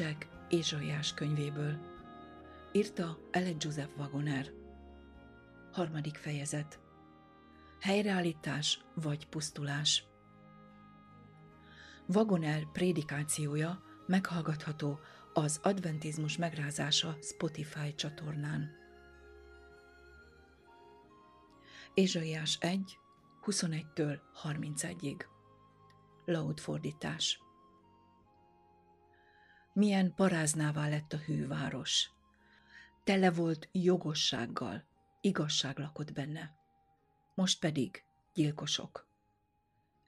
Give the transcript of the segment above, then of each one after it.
Kincsek Ézsaiás könyvéből. Írta Ele Joseph Wagoner. Harmadik fejezet. Helyreállítás vagy pusztulás. Wagoner prédikációja meghallgatható az Adventizmus megrázása Spotify csatornán. Ézsaiás 1, 21-től 31-ig. Laud fordítás. Milyen paráznává lett a hűváros. Tele volt jogossággal, igazság lakott benne. Most pedig gyilkosok.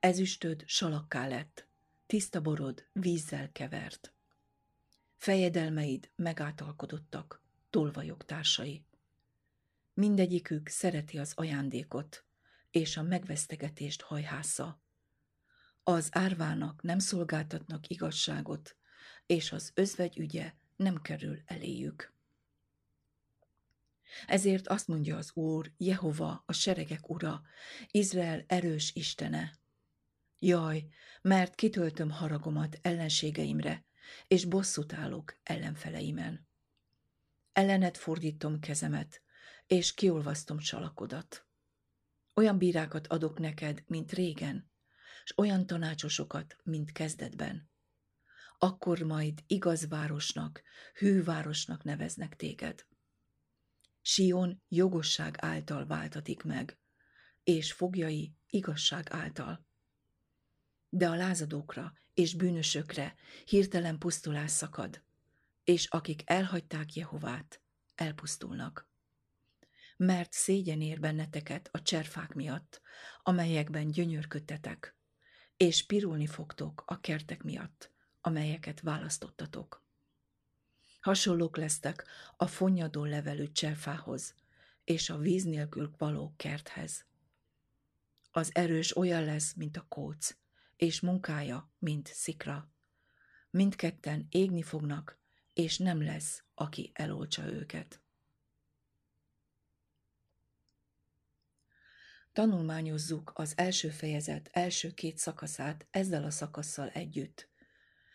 Ezüstöd salakká lett, tiszta borod vízzel kevert. Fejedelmeid megátalkodottak, tolvajok társai. Mindegyikük szereti az ajándékot, és a megvesztegetést hajhásza. Az árvának nem szolgáltatnak igazságot, és az özvegy ügye nem kerül eléjük. Ezért azt mondja az Úr, Jehova, a seregek ura, Izrael erős istene. Jaj, mert kitöltöm haragomat ellenségeimre, és bosszút állok ellenfeleimen. Ellenet fordítom kezemet, és kiolvasztom csalakodat. Olyan bírákat adok neked, mint régen, és olyan tanácsosokat, mint kezdetben. Akkor majd igaz városnak, hűvárosnak neveznek téged. Sion jogosság által váltatik meg, és fogjai igazság által. De a lázadókra és bűnösökre hirtelen pusztulás szakad, és akik elhagyták Jehovát, elpusztulnak mert szégyen ér benneteket a cserfák miatt, amelyekben gyönyörködtetek, és pirulni fogtok a kertek miatt, amelyeket választottatok. Hasonlók lesztek a fonnyadó levelű cserfához, és a víz nélkül való kerthez. Az erős olyan lesz, mint a kóc, és munkája, mint szikra. Mindketten égni fognak, és nem lesz, aki elolcsa őket. Tanulmányozzuk az első fejezet első két szakaszát ezzel a szakasszal együtt,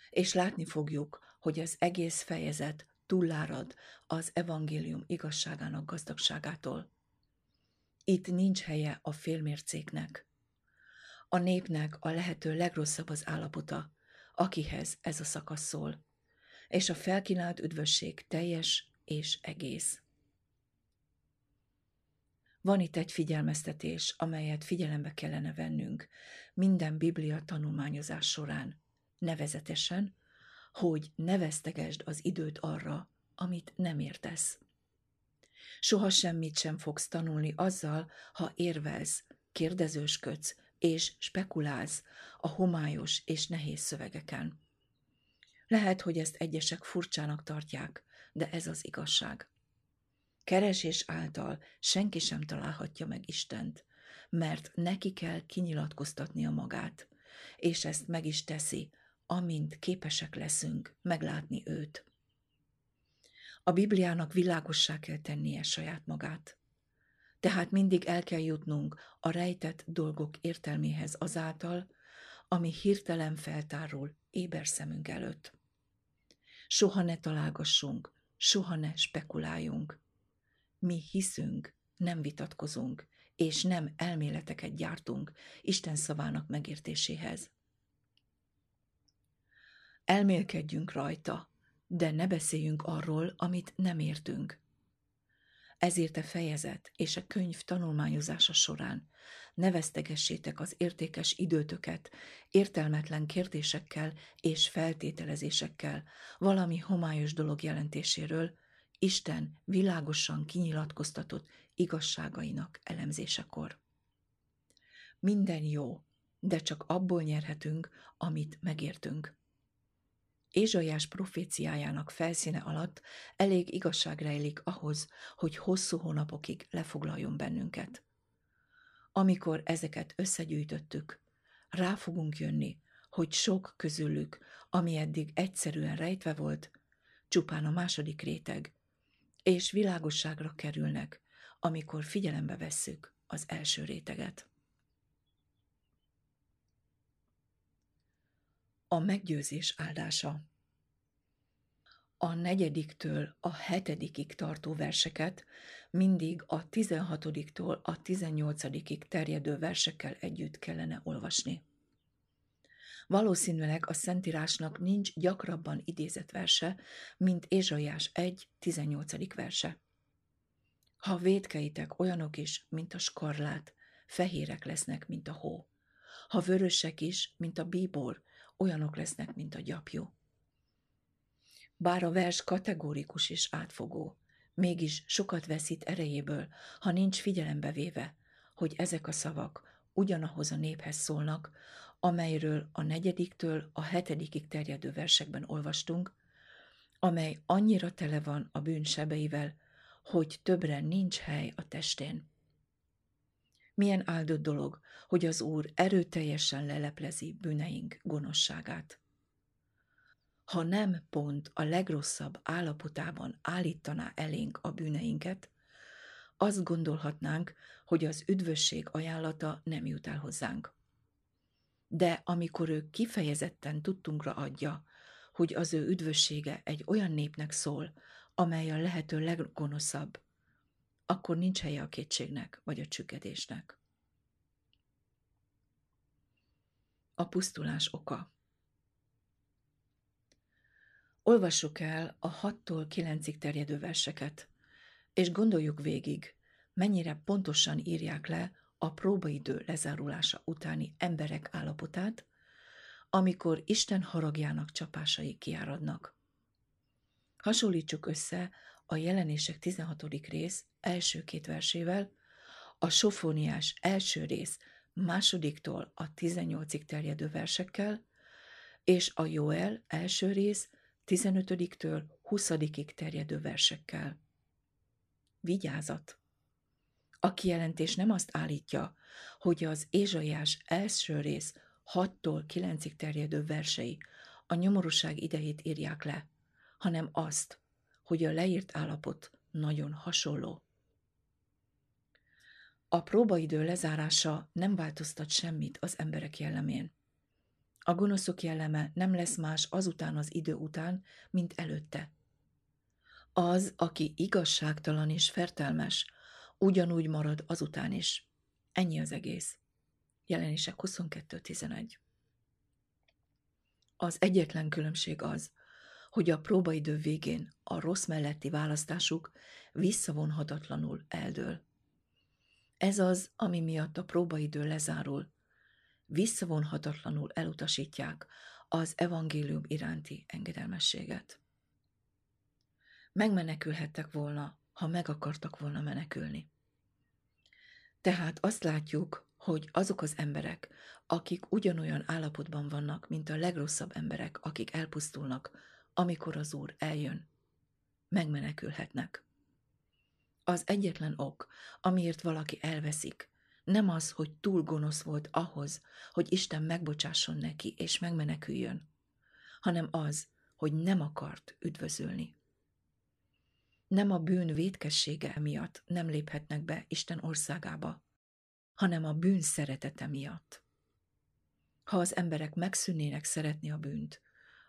és látni fogjuk, hogy az egész fejezet túllárad az evangélium igazságának gazdagságától. Itt nincs helye a félmércéknek. A népnek a lehető legrosszabb az állapota, akihez ez a szakasz szól, és a felkínált üdvösség teljes és egész. Van itt egy figyelmeztetés, amelyet figyelembe kellene vennünk minden Biblia tanulmányozás során. Nevezetesen, hogy ne vesztegesd az időt arra, amit nem értesz. Soha semmit sem fogsz tanulni azzal, ha érvelsz, kérdezősködsz és spekulálsz a homályos és nehéz szövegeken. Lehet, hogy ezt egyesek furcsának tartják, de ez az igazság. Keresés által senki sem találhatja meg Istent, mert neki kell kinyilatkoztatnia magát, és ezt meg is teszi, amint képesek leszünk meglátni őt. A Bibliának világossá kell tennie saját magát. Tehát mindig el kell jutnunk a rejtett dolgok értelméhez azáltal, ami hirtelen feltárul éber szemünk előtt. Soha ne találgassunk, soha ne spekuláljunk, mi hiszünk, nem vitatkozunk, és nem elméleteket gyártunk Isten szavának megértéséhez. Elmélkedjünk rajta, de ne beszéljünk arról, amit nem értünk. Ezért a fejezet és a könyv tanulmányozása során ne vesztegessétek az értékes időtöket értelmetlen kérdésekkel és feltételezésekkel valami homályos dolog jelentéséről, Isten világosan kinyilatkoztatott igazságainak elemzésekor. Minden jó, de csak abból nyerhetünk, amit megértünk. Ézsaiás proféciájának felszíne alatt elég igazság rejlik ahhoz, hogy hosszú hónapokig lefoglaljon bennünket. Amikor ezeket összegyűjtöttük, rá fogunk jönni, hogy sok közülük, ami eddig egyszerűen rejtve volt, csupán a második réteg, és világosságra kerülnek, amikor figyelembe vesszük az első réteget. A meggyőzés áldása A negyediktől a hetedikig tartó verseket mindig a tizenhatodiktól a tizennyolcadikig terjedő versekkel együtt kellene olvasni. Valószínűleg a Szentírásnak nincs gyakrabban idézett verse, mint Ézsaiás 1, 18. verse. Ha védkeitek olyanok is, mint a skarlát, fehérek lesznek, mint a hó. Ha vörösek is, mint a bíbor, olyanok lesznek, mint a gyapjú. Bár a vers kategórikus és átfogó, mégis sokat veszít erejéből, ha nincs figyelembe véve, hogy ezek a szavak ugyanahoz a néphez szólnak, amelyről a negyediktől a hetedikig terjedő versekben olvastunk, amely annyira tele van a bűn sebeivel, hogy többre nincs hely a testén. Milyen áldott dolog, hogy az Úr erőteljesen leleplezi bűneink gonoszságát. Ha nem pont a legrosszabb állapotában állítaná elénk a bűneinket, azt gondolhatnánk, hogy az üdvösség ajánlata nem jut el hozzánk. De amikor ő kifejezetten tudtunkra adja, hogy az ő üdvössége egy olyan népnek szól, amely a lehető leggonoszabb, akkor nincs helye a kétségnek vagy a csüggedésnek. A pusztulás oka Olvassuk el a 6-tól 9-ig terjedő verseket, és gondoljuk végig, mennyire pontosan írják le a próbaidő lezárulása utáni emberek állapotát, amikor Isten haragjának csapásai kiáradnak. Hasonlítsuk össze a jelenések 16. rész első két versével, a sofóniás első rész másodiktól a 18-ig terjedő versekkel, és a Joel első rész 15-től 20-ig terjedő versekkel. Vigyázat! A kijelentés nem azt állítja, hogy az Ézsaiás első rész 6-tól 9-ig terjedő versei a nyomorúság idejét írják le, hanem azt, hogy a leírt állapot nagyon hasonló. A próbaidő lezárása nem változtat semmit az emberek jellemén. A gonoszok jelleme nem lesz más azután az idő után, mint előtte. Az, aki igazságtalan és fertelmes, ugyanúgy marad azután is. Ennyi az egész. Jelenések 22.11 Az egyetlen különbség az, hogy a próbaidő végén a rossz melletti választásuk visszavonhatatlanul eldől. Ez az, ami miatt a próbaidő lezárul. Visszavonhatatlanul elutasítják az evangélium iránti engedelmességet. Megmenekülhettek volna, ha meg akartak volna menekülni. Tehát azt látjuk, hogy azok az emberek, akik ugyanolyan állapotban vannak, mint a legrosszabb emberek, akik elpusztulnak, amikor az Úr eljön, megmenekülhetnek. Az egyetlen ok, amiért valaki elveszik, nem az, hogy túl gonosz volt ahhoz, hogy Isten megbocsásson neki és megmeneküljön, hanem az, hogy nem akart üdvözölni. Nem a bűn vétkessége miatt nem léphetnek be Isten országába, hanem a bűn szeretete miatt. Ha az emberek megszűnnének szeretni a bűnt,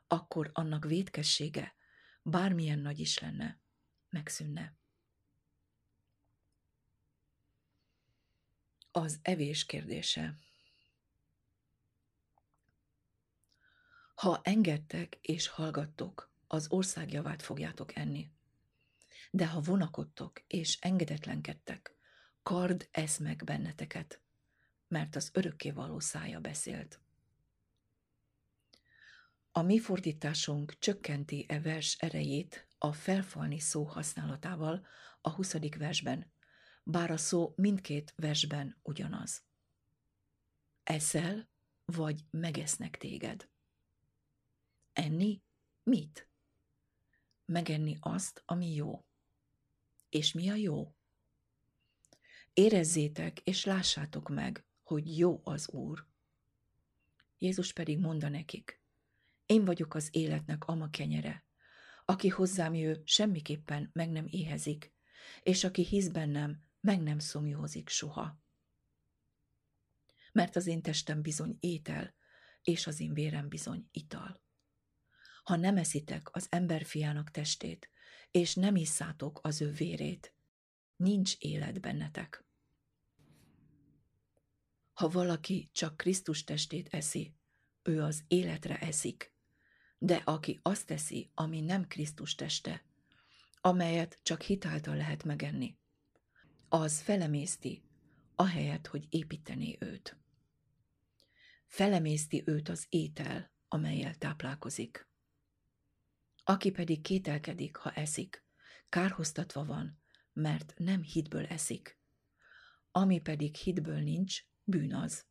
akkor annak vétkessége, bármilyen nagy is lenne, megszűnne. Az evés kérdése. Ha engedtek és hallgattok, az ország javát fogjátok enni. De ha vonakodtok és engedetlenkedtek, kard esz meg benneteket, mert az örökkévaló szája beszélt. A mi fordításunk csökkenti e vers erejét a felfalni szó használatával a 20. versben, bár a szó mindkét versben ugyanaz. Eszel, vagy megesznek téged. Enni mit? Megenni azt, ami jó. És mi a jó? Érezzétek és lássátok meg, hogy jó az Úr. Jézus pedig mondta nekik, én vagyok az életnek ama kenyere. Aki hozzám jő, semmiképpen meg nem éhezik, és aki hisz bennem, meg nem szomjózik soha. Mert az én testem bizony étel, és az én vérem bizony ital. ha nem eszitek az emberfiának testét, és nem isszátok az ő vérét, nincs élet bennetek. Ha valaki csak Krisztus testét eszi, ő az életre eszik, de aki azt teszi, ami nem Krisztus teste, amelyet csak hitáltal lehet megenni, az felemészti, ahelyett, hogy építené őt. Felemészti őt az étel, amelyel táplálkozik. Aki pedig kételkedik, ha eszik, kárhoztatva van, mert nem hitből eszik. Ami pedig hitből nincs, bűn az.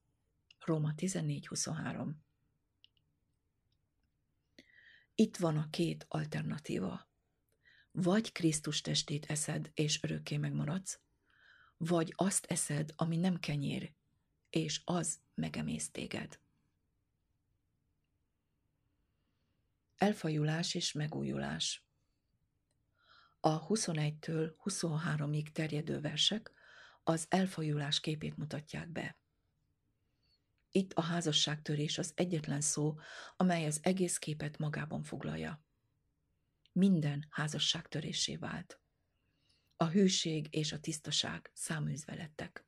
Róma 14.23 Itt van a két alternatíva. Vagy Krisztus testét eszed, és örökké megmaradsz, vagy azt eszed, ami nem kenyér, és az megemész téged. Elfajulás és megújulás A 21-től 23-ig terjedő versek az elfajulás képét mutatják be. Itt a házasságtörés az egyetlen szó, amely az egész képet magában foglalja. Minden házasságtörésé vált. A hűség és a tisztaság száműzve lettek.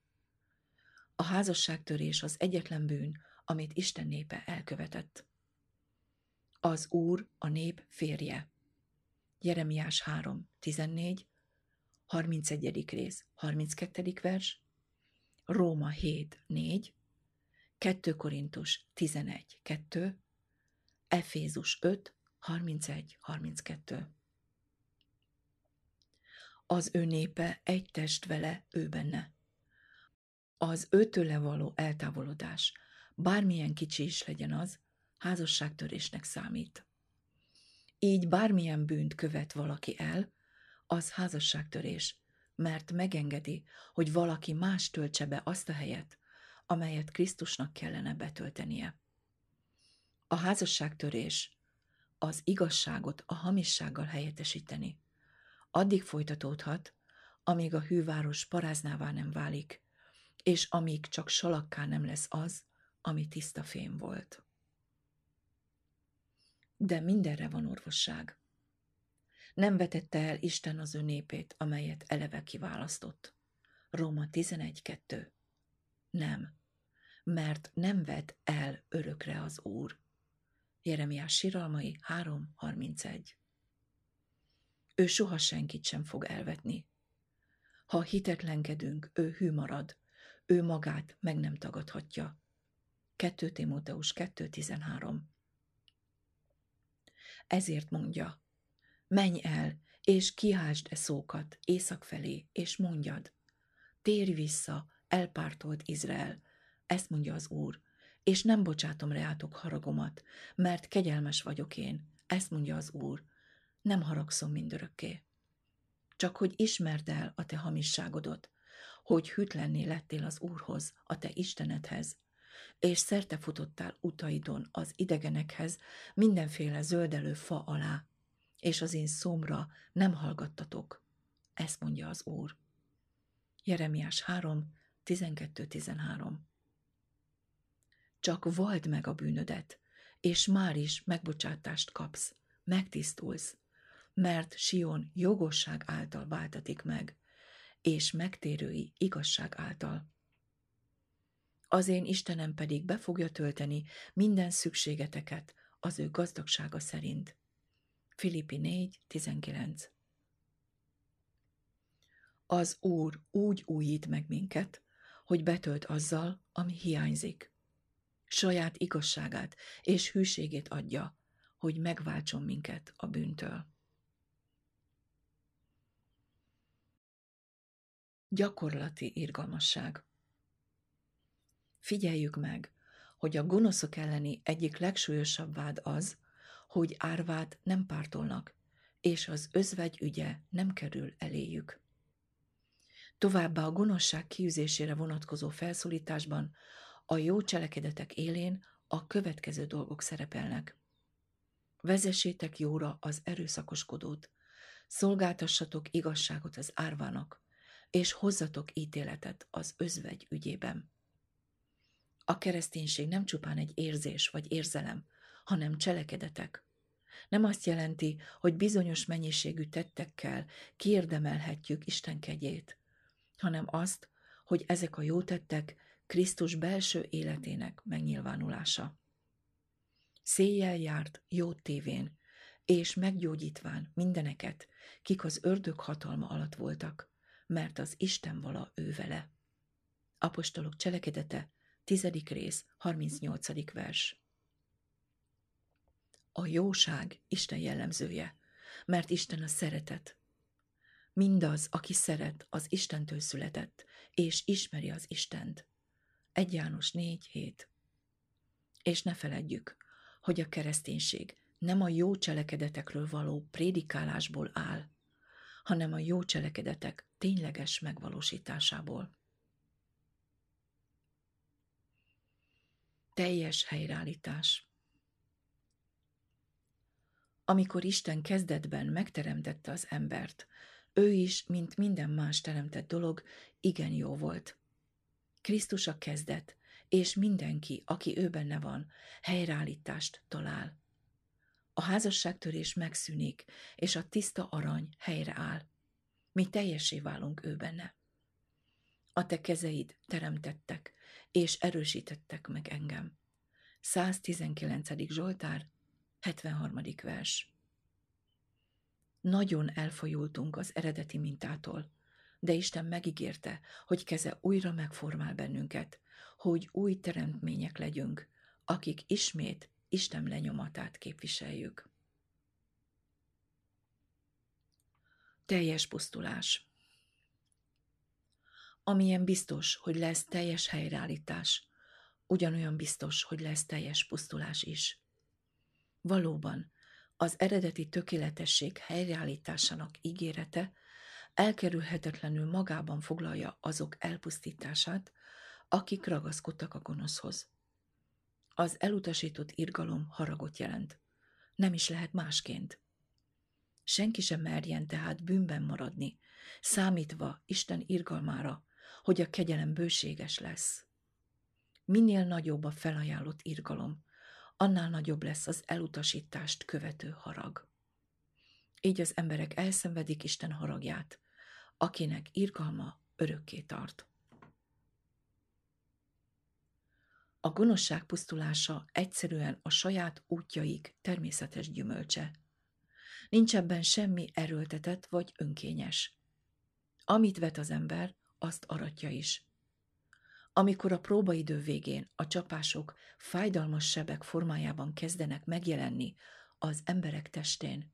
A házasságtörés az egyetlen bűn, amit Isten népe elkövetett. Az Úr a nép férje. Jeremiás 3, 14, 31. rész, 32. vers, Róma 7, 4, 2 Korintus 11, 2, Efézus 5, 31, 32. Az ő népe egy test vele, ő benne. Az őtőle való eltávolodás, bármilyen kicsi is legyen az, házasságtörésnek számít. Így bármilyen bűnt követ valaki el, az házasságtörés, mert megengedi, hogy valaki más töltse be azt a helyet, amelyet Krisztusnak kellene betöltenie. A házasságtörés az igazságot a hamissággal helyettesíteni. Addig folytatódhat, amíg a hűváros paráznává nem válik, és amíg csak salakká nem lesz az, ami tiszta fém volt. De mindenre van orvosság. Nem vetette el Isten az ő népét, amelyet eleve kiválasztott. Róma 11.2. Nem, mert nem vet el örökre az Úr. Jeremiás síralmai 3.31. Ő soha senkit sem fog elvetni. Ha hitetlenkedünk, ő hű marad, ő magát meg nem tagadhatja. 2 Timóteus 2.13 Ezért mondja, menj el, és kiáltsd e szókat észak felé, és mondjad, térj vissza, elpártolt Izrael, ezt mondja az Úr, és nem bocsátom reátok haragomat, mert kegyelmes vagyok én, ezt mondja az Úr, nem haragszom mindörökké. Csak hogy ismerd el a te hamisságodot, hogy hűtlenné lettél az Úrhoz, a te Istenedhez, és szerte futottál utaidon az idegenekhez, mindenféle zöldelő fa alá, és az én szomra nem hallgattatok. Ezt mondja az Úr. Jeremiás 3, 12-13 Csak vald meg a bűnödet, és már is megbocsátást kapsz, megtisztulsz, mert Sion jogosság által váltatik meg, és megtérői igazság által az én Istenem pedig be fogja tölteni minden szükségeteket az ő gazdagsága szerint. Filippi 4, 19 Az Úr úgy újít meg minket, hogy betölt azzal, ami hiányzik. Saját igazságát és hűségét adja, hogy megváltson minket a bűntől. Gyakorlati irgalmasság Figyeljük meg, hogy a gonoszok elleni egyik legsúlyosabb vád az, hogy árvát nem pártolnak, és az özvegy ügye nem kerül eléjük. Továbbá a gonoszság kiűzésére vonatkozó felszólításban a jó cselekedetek élén a következő dolgok szerepelnek. Vezessétek jóra az erőszakoskodót, szolgáltassatok igazságot az árvának, és hozzatok ítéletet az özvegy ügyében. A kereszténység nem csupán egy érzés vagy érzelem, hanem cselekedetek. Nem azt jelenti, hogy bizonyos mennyiségű tettekkel kiérdemelhetjük Isten kegyét, hanem azt, hogy ezek a jó tettek Krisztus belső életének megnyilvánulása. Széjjel járt jó tévén, és meggyógyítván mindeneket, kik az ördög hatalma alatt voltak, mert az Isten vala ő vele. Apostolok cselekedete, 10. rész, 38. vers. A jóság Isten jellemzője, mert Isten a szeretet. Mindaz, aki szeret, az Istentől született, és ismeri az Istent. 1 János 4 7. És ne feledjük, hogy a kereszténység nem a jó cselekedetekről való prédikálásból áll, hanem a jó cselekedetek tényleges megvalósításából. Teljes helyreállítás Amikor Isten kezdetben megteremtette az embert, ő is, mint minden más teremtett dolog, igen jó volt. Krisztus a kezdet, és mindenki, aki ő benne van, helyreállítást talál. A házasságtörés megszűnik, és a tiszta arany helyreáll. Mi teljesé válunk ő benne. A te kezeid teremtettek, és erősítettek meg engem. 119. Zsoltár, 73. vers. Nagyon elfajultunk az eredeti mintától, de Isten megígérte, hogy keze újra megformál bennünket, hogy új teremtmények legyünk, akik ismét Isten lenyomatát képviseljük. Teljes pusztulás Amilyen biztos, hogy lesz teljes helyreállítás, ugyanolyan biztos, hogy lesz teljes pusztulás is. Valóban, az eredeti tökéletesség helyreállításának ígérete elkerülhetetlenül magában foglalja azok elpusztítását, akik ragaszkodtak a gonoszhoz. Az elutasított irgalom haragot jelent. Nem is lehet másként. Senki sem merjen tehát bűnben maradni, számítva Isten irgalmára, hogy a kegyelem bőséges lesz. Minél nagyobb a felajánlott irgalom, annál nagyobb lesz az elutasítást követő harag. Így az emberek elszenvedik Isten haragját, akinek irgalma örökké tart. A gonoszság pusztulása egyszerűen a saját útjaik természetes gyümölcse. Nincs ebben semmi erőltetett vagy önkényes. Amit vet az ember, azt aratja is. Amikor a próbaidő végén a csapások fájdalmas sebek formájában kezdenek megjelenni az emberek testén,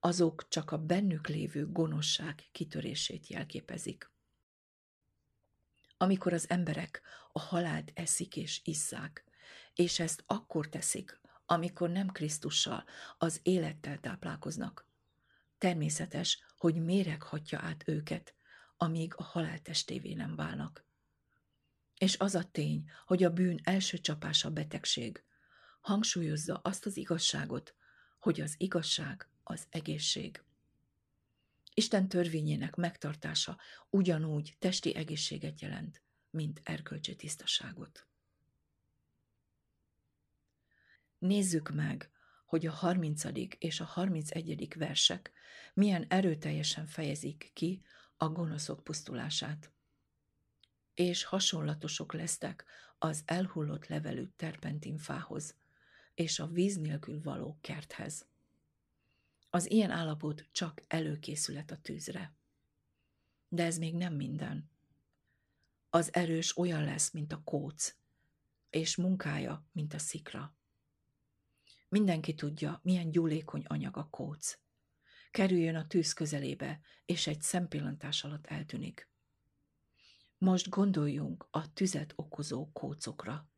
azok csak a bennük lévő gonoszság kitörését jelképezik. Amikor az emberek a halált eszik és isszák, és ezt akkor teszik, amikor nem Krisztussal, az élettel táplálkoznak. Természetes, hogy méreghatja át őket, amíg a haláltestévé nem válnak. És az a tény, hogy a bűn első csapása betegség, hangsúlyozza azt az igazságot, hogy az igazság az egészség. Isten törvényének megtartása ugyanúgy testi egészséget jelent, mint erkölcsi tisztaságot. Nézzük meg, hogy a 30. és a 31. versek milyen erőteljesen fejezik ki a gonoszok pusztulását. És hasonlatosok lesztek az elhullott levelű terpentinfához, és a víz nélkül való kerthez. Az ilyen állapot csak előkészület a tűzre. De ez még nem minden. Az erős olyan lesz, mint a kóc, és munkája, mint a szikra. Mindenki tudja, milyen gyúlékony anyag a kóc. Kerüljön a tűz közelébe, és egy szempillantás alatt eltűnik. Most gondoljunk a tüzet okozó kócokra.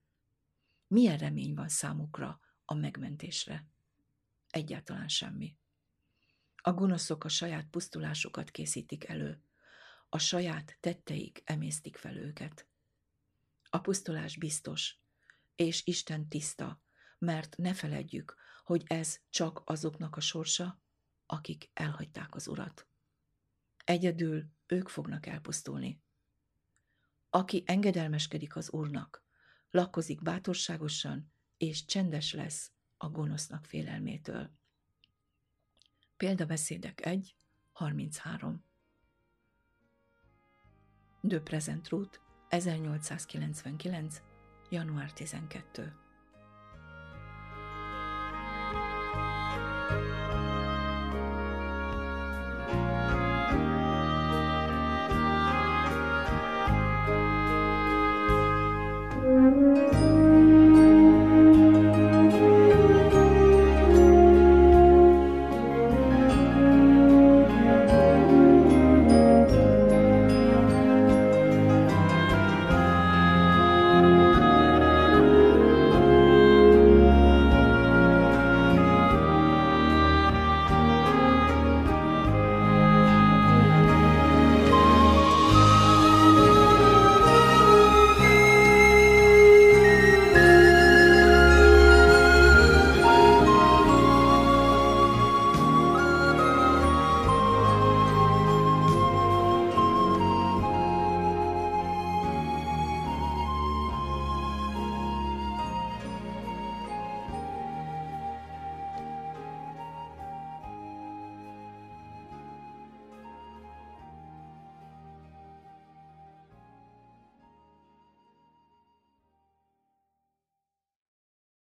Milyen remény van számukra a megmentésre? Egyáltalán semmi. A gonoszok a saját pusztulásukat készítik elő, a saját tetteik emésztik fel őket. A pusztulás biztos, és Isten tiszta, mert ne feledjük, hogy ez csak azoknak a sorsa, akik elhagyták az Urat. Egyedül ők fognak elpusztulni. Aki engedelmeskedik az Úrnak, lakozik bátorságosan, és csendes lesz a gonosznak félelmétől. Példabeszédek 1, 33 De Present Route, 1899. január 12